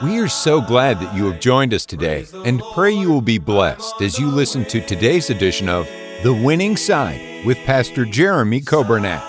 We are so glad that you have joined us today and pray you will be blessed as you listen to today's edition of The Winning Side with Pastor Jeremy Coburnett.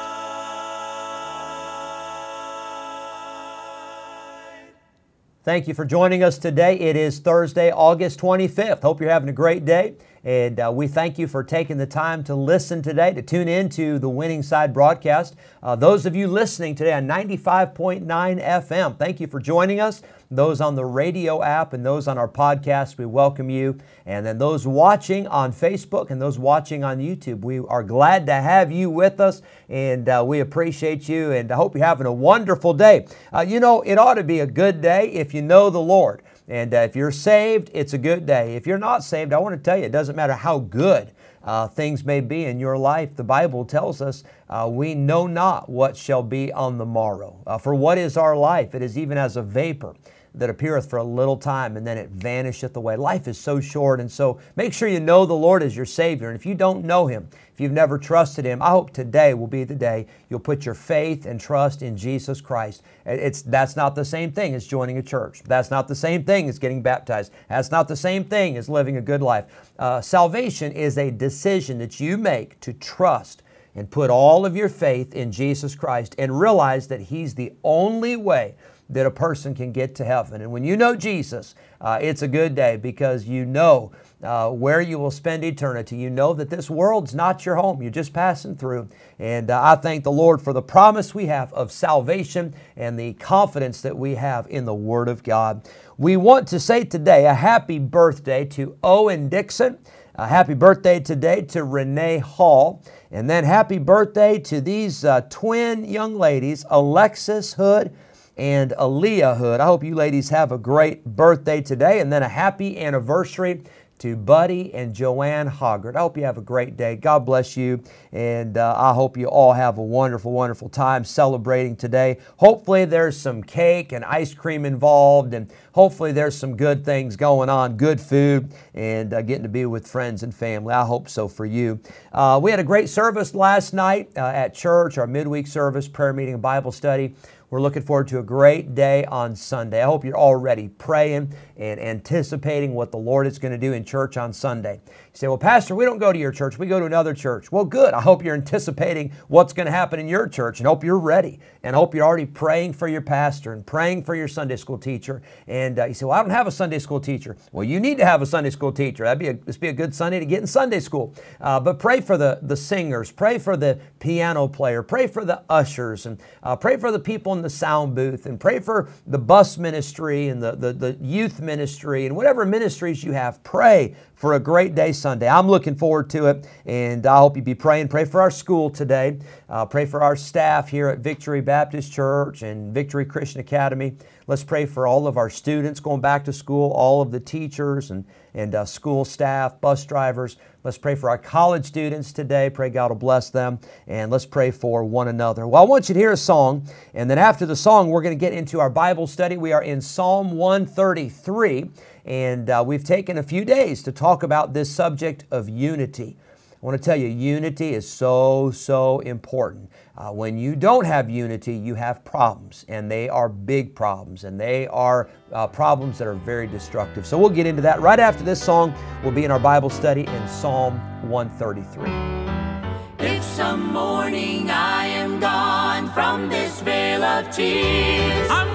Thank you for joining us today. It is Thursday, August 25th. Hope you're having a great day. And uh, we thank you for taking the time to listen today, to tune in to the Winning Side broadcast. Uh, those of you listening today on 95.9 FM, thank you for joining us. Those on the radio app and those on our podcast, we welcome you. And then those watching on Facebook and those watching on YouTube, we are glad to have you with us and uh, we appreciate you and I hope you're having a wonderful day. Uh, you know, it ought to be a good day if you know the Lord. And uh, if you're saved, it's a good day. If you're not saved, I want to tell you, it doesn't matter how good uh, things may be in your life. The Bible tells us uh, we know not what shall be on the morrow. Uh, for what is our life? It is even as a vapor that appeareth for a little time and then it vanisheth away. Life is so short, and so make sure you know the Lord as your Savior. And if you don't know Him, if you've never trusted Him, I hope today will be the day you'll put your faith and trust in Jesus Christ. It's, that's not the same thing as joining a church. That's not the same thing as getting baptized. That's not the same thing as living a good life. Uh, salvation is a decision that you make to trust and put all of your faith in Jesus Christ and realize that He's the only way that a person can get to heaven. And when you know Jesus, uh, it's a good day because you know uh, where you will spend eternity. You know that this world's not your home, you're just passing through. And uh, I thank the Lord for the promise we have of salvation and the confidence that we have in the Word of God. We want to say today a happy birthday to Owen Dixon. A happy birthday today to Renee Hall. And then happy birthday to these uh, twin young ladies, Alexis Hood and Aaliyah Hood. I hope you ladies have a great birthday today and then a happy anniversary to Buddy and Joanne Hoggart. I hope you have a great day. God bless you. And uh, I hope you all have a wonderful, wonderful time celebrating today. Hopefully, there's some cake and ice cream involved, and hopefully, there's some good things going on, good food, and uh, getting to be with friends and family. I hope so for you. Uh, we had a great service last night uh, at church, our midweek service, prayer meeting, and Bible study. We're looking forward to a great day on Sunday. I hope you're already praying and anticipating what the Lord is going to do in church on Sunday. You say, Well, Pastor, we don't go to your church, we go to another church. Well, good. I hope you're anticipating what's going to happen in your church and hope you're ready and hope you're already praying for your pastor and praying for your Sunday school teacher. And uh, you say, Well, I don't have a Sunday school teacher. Well, you need to have a Sunday school teacher. That'd be a, this be a good Sunday to get in Sunday school. Uh, but pray for the, the singers, pray for the piano player, pray for the ushers, and uh, pray for the people in the sound booth, and pray for the bus ministry and the, the, the youth ministry and whatever ministries you have. Pray for a great day Sunday. I'm looking forward to it, and I hope you be praying. Pray for our school today. Uh, pray for our staff here at Victory Baptist Church and Victory Christian Academy. Let's pray for all of our students going back to school, all of the teachers and, and uh, school staff, bus drivers. Let's pray for our college students today. Pray God will bless them. And let's pray for one another. Well, I want you to hear a song. And then after the song, we're going to get into our Bible study. We are in Psalm 133. And uh, we've taken a few days to talk about this subject of unity. I want to tell you, unity is so, so important. Uh, when you don't have unity, you have problems, and they are big problems, and they are uh, problems that are very destructive. So we'll get into that right after this song. We'll be in our Bible study in Psalm 133. If some morning I am gone from this vale of tears, I'm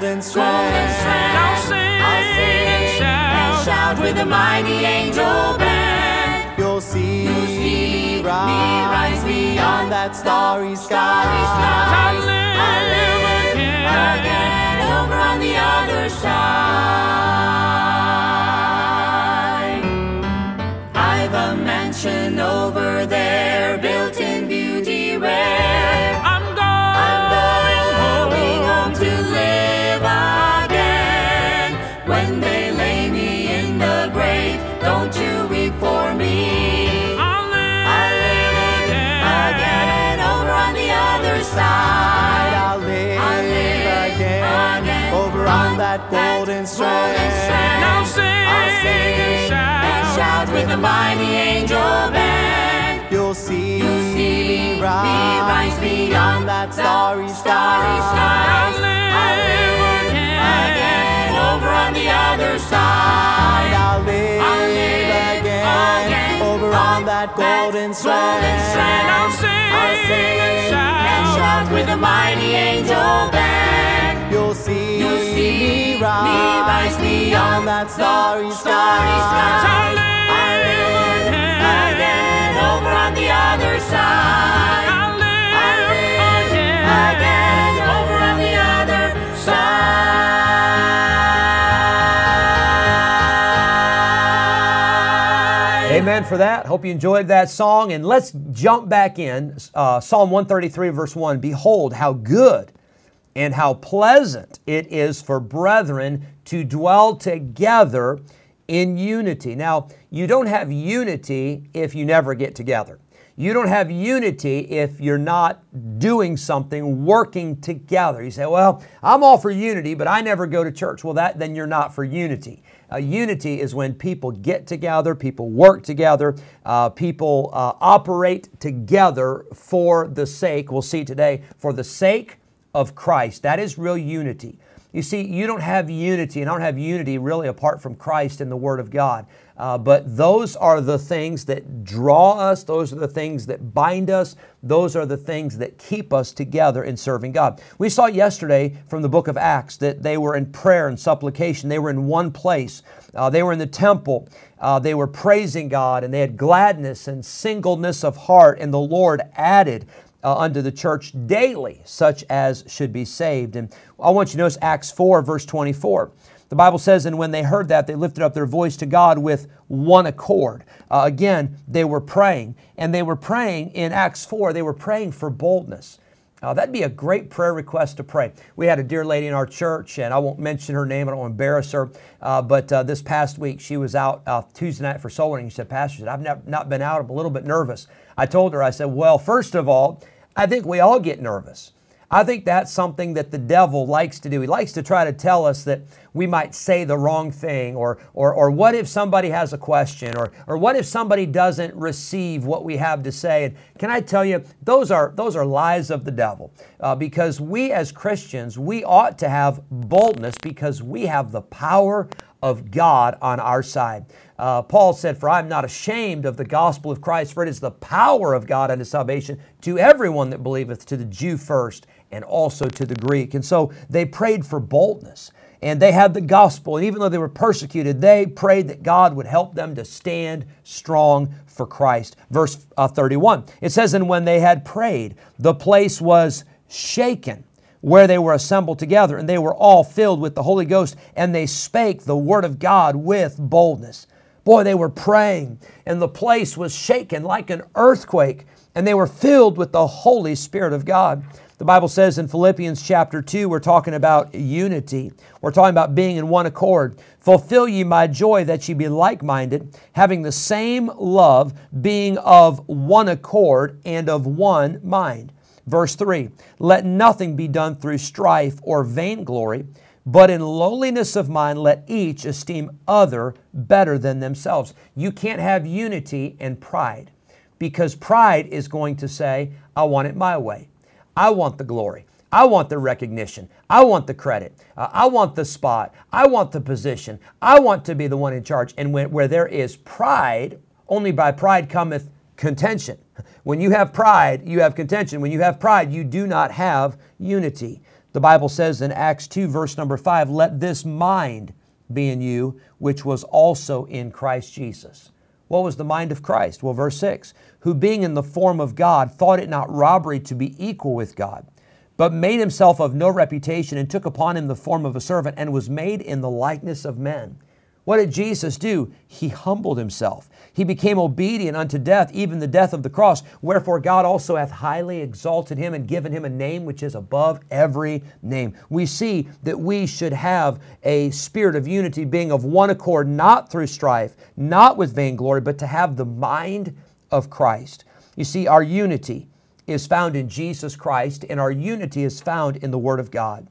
golden strand. golden strand. I'll sing, I'll sing and shout, and shout with the mighty angel band. You'll see, You'll see me me rise beyond that starry sky. starry skies. That golden strand. And I'll sing, I'll sing and shout. and shout with the mighty angel band. You'll see, You'll see me me rise beyond that starry starry sky. I'll live I'll live again. again over on the other side. I'll live, I'll live again, again over on that golden strand. golden strand. I'll sing I'll sing and shout. and shout with the mighty angel band. You'll see, You'll me rise, rise beyond that starry the starry skies. I'll live I'll live again. again over on the other side. I'll live, I'll live again. again over on the other side. Amen for that. Hope you enjoyed that song. And let's jump back in. Uh, Psalm 133, verse 1 Behold, how good and how pleasant it is for brethren to dwell together in unity. Now, you don't have unity if you never get together. You don't have unity if you're not doing something, working together. You say, "Well, I'm all for unity, but I never go to church." Well, that then you're not for unity. Uh, unity is when people get together, people work together, uh, people uh, operate together for the sake. We'll see today for the sake of Christ. That is real unity. You see, you don't have unity, and I don't have unity really apart from Christ and the Word of God. Uh, but those are the things that draw us, those are the things that bind us, those are the things that keep us together in serving God. We saw yesterday from the book of Acts that they were in prayer and supplication, they were in one place, uh, they were in the temple, uh, they were praising God, and they had gladness and singleness of heart, and the Lord added uh, unto the church daily, such as should be saved. And I want you to notice Acts 4, verse 24. The Bible says, and when they heard that, they lifted up their voice to God with one accord. Uh, again, they were praying, and they were praying in Acts 4, they were praying for boldness. Uh, that'd be a great prayer request to pray. We had a dear lady in our church, and I won't mention her name, I don't embarrass her, uh, but uh, this past week she was out uh, Tuesday night for soul winning. She said, Pastor, I've never, not been out, I'm a little bit nervous. I told her, I said, Well, first of all, I think we all get nervous. I think that's something that the devil likes to do. He likes to try to tell us that we might say the wrong thing, or, or, or what if somebody has a question, or, or what if somebody doesn't receive what we have to say. And can I tell you, those are, those are lies of the devil. Uh, because we as Christians, we ought to have boldness because we have the power of God on our side. Uh, Paul said, For I'm not ashamed of the gospel of Christ, for it is the power of God unto salvation to everyone that believeth, to the Jew first, and also to the Greek. And so they prayed for boldness. And they had the gospel. And even though they were persecuted, they prayed that God would help them to stand strong for Christ. Verse uh, 31 it says, And when they had prayed, the place was shaken where they were assembled together, and they were all filled with the Holy Ghost, and they spake the word of God with boldness. Boy, they were praying, and the place was shaken like an earthquake, and they were filled with the Holy Spirit of God. The Bible says in Philippians chapter 2, we're talking about unity. We're talking about being in one accord. Fulfill ye my joy that ye be like minded, having the same love, being of one accord and of one mind. Verse 3 Let nothing be done through strife or vainglory, but in lowliness of mind let each esteem other better than themselves. You can't have unity and pride because pride is going to say, I want it my way. I want the glory. I want the recognition. I want the credit. Uh, I want the spot. I want the position. I want to be the one in charge. And when, where there is pride, only by pride cometh contention. When you have pride, you have contention. When you have pride, you do not have unity. The Bible says in Acts 2, verse number 5, let this mind be in you, which was also in Christ Jesus. What was the mind of Christ? Well, verse 6 Who being in the form of God thought it not robbery to be equal with God, but made himself of no reputation and took upon him the form of a servant and was made in the likeness of men. What did Jesus do? He humbled himself. He became obedient unto death, even the death of the cross. Wherefore God also hath highly exalted him and given him a name which is above every name. We see that we should have a spirit of unity, being of one accord, not through strife, not with vainglory, but to have the mind of Christ. You see, our unity is found in Jesus Christ, and our unity is found in the Word of God.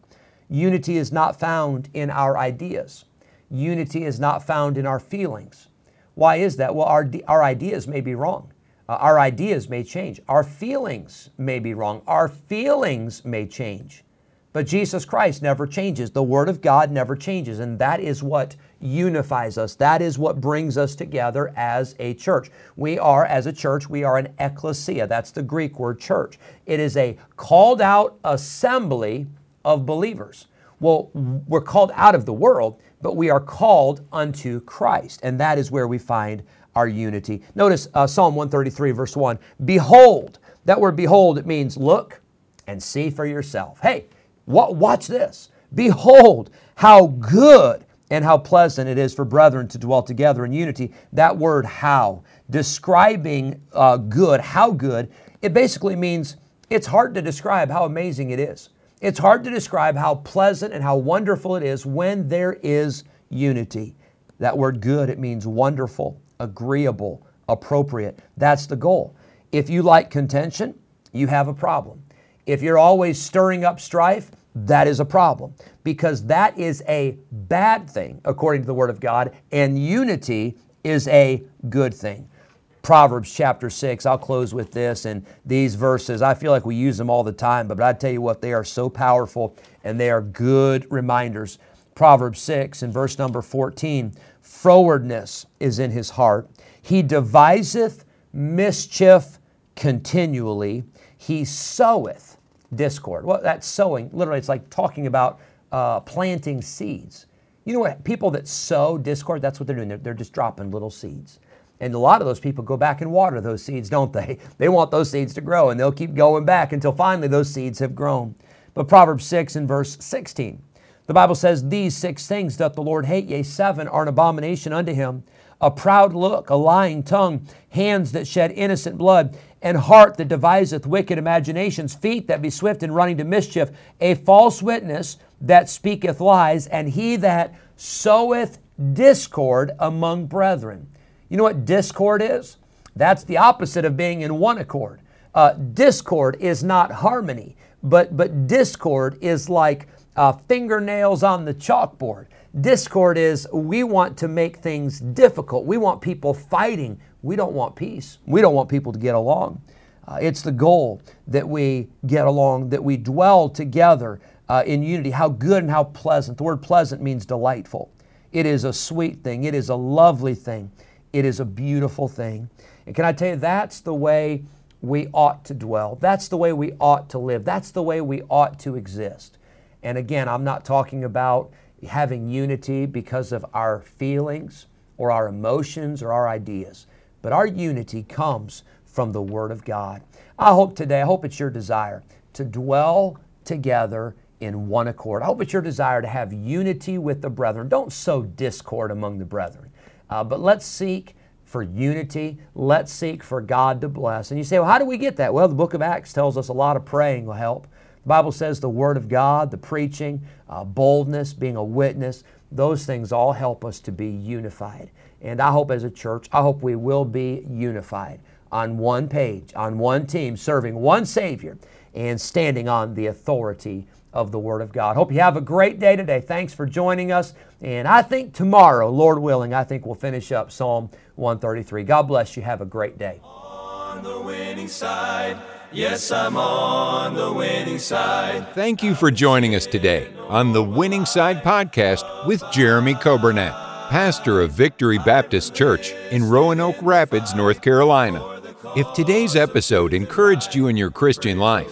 Unity is not found in our ideas. Unity is not found in our feelings. Why is that? Well, our, our ideas may be wrong. Uh, our ideas may change. Our feelings may be wrong. Our feelings may change. But Jesus Christ never changes. The Word of God never changes. And that is what unifies us. That is what brings us together as a church. We are, as a church, we are an ecclesia. That's the Greek word church. It is a called out assembly of believers. Well, we're called out of the world, but we are called unto Christ. And that is where we find our unity. Notice uh, Psalm 133, verse 1 Behold, that word behold, it means look and see for yourself. Hey, watch this. Behold, how good and how pleasant it is for brethren to dwell together in unity. That word how, describing uh, good, how good, it basically means it's hard to describe how amazing it is. It's hard to describe how pleasant and how wonderful it is when there is unity. That word good, it means wonderful, agreeable, appropriate. That's the goal. If you like contention, you have a problem. If you're always stirring up strife, that is a problem because that is a bad thing according to the Word of God, and unity is a good thing. Proverbs chapter 6. I'll close with this and these verses. I feel like we use them all the time, but I tell you what, they are so powerful and they are good reminders. Proverbs 6 and verse number 14 Frowardness is in his heart. He deviseth mischief continually. He soweth discord. Well, that's sowing. Literally, it's like talking about uh, planting seeds. You know what? People that sow discord, that's what they're doing. They're, they're just dropping little seeds. And a lot of those people go back and water those seeds, don't they? They want those seeds to grow and they'll keep going back until finally those seeds have grown. But Proverbs 6 and verse 16, the Bible says, These six things doth the Lord hate, yea, seven are an abomination unto him a proud look, a lying tongue, hands that shed innocent blood, and heart that deviseth wicked imaginations, feet that be swift in running to mischief, a false witness that speaketh lies, and he that soweth discord among brethren. You know what discord is? That's the opposite of being in one accord. Uh, discord is not harmony, but, but discord is like uh, fingernails on the chalkboard. Discord is we want to make things difficult. We want people fighting. We don't want peace. We don't want people to get along. Uh, it's the goal that we get along, that we dwell together uh, in unity. How good and how pleasant. The word pleasant means delightful. It is a sweet thing, it is a lovely thing. It is a beautiful thing. And can I tell you, that's the way we ought to dwell. That's the way we ought to live. That's the way we ought to exist. And again, I'm not talking about having unity because of our feelings or our emotions or our ideas, but our unity comes from the Word of God. I hope today, I hope it's your desire to dwell together in one accord. I hope it's your desire to have unity with the brethren. Don't sow discord among the brethren. Uh, but let's seek for unity. Let's seek for God to bless. And you say, well, how do we get that? Well, the book of Acts tells us a lot of praying will help. The Bible says the Word of God, the preaching, uh, boldness, being a witness, those things all help us to be unified. And I hope as a church, I hope we will be unified on one page, on one team, serving one Savior and standing on the authority of the Word of God. Hope you have a great day today. Thanks for joining us. And I think tomorrow, Lord willing, I think we'll finish up Psalm 133. God bless you. Have a great day. On the winning side. Yes, I'm on the winning side. Thank you for joining us today on the Winning Side podcast with Jeremy Coburnett, pastor of Victory Baptist Church in Roanoke Rapids, North Carolina. If today's episode encouraged you in your Christian life,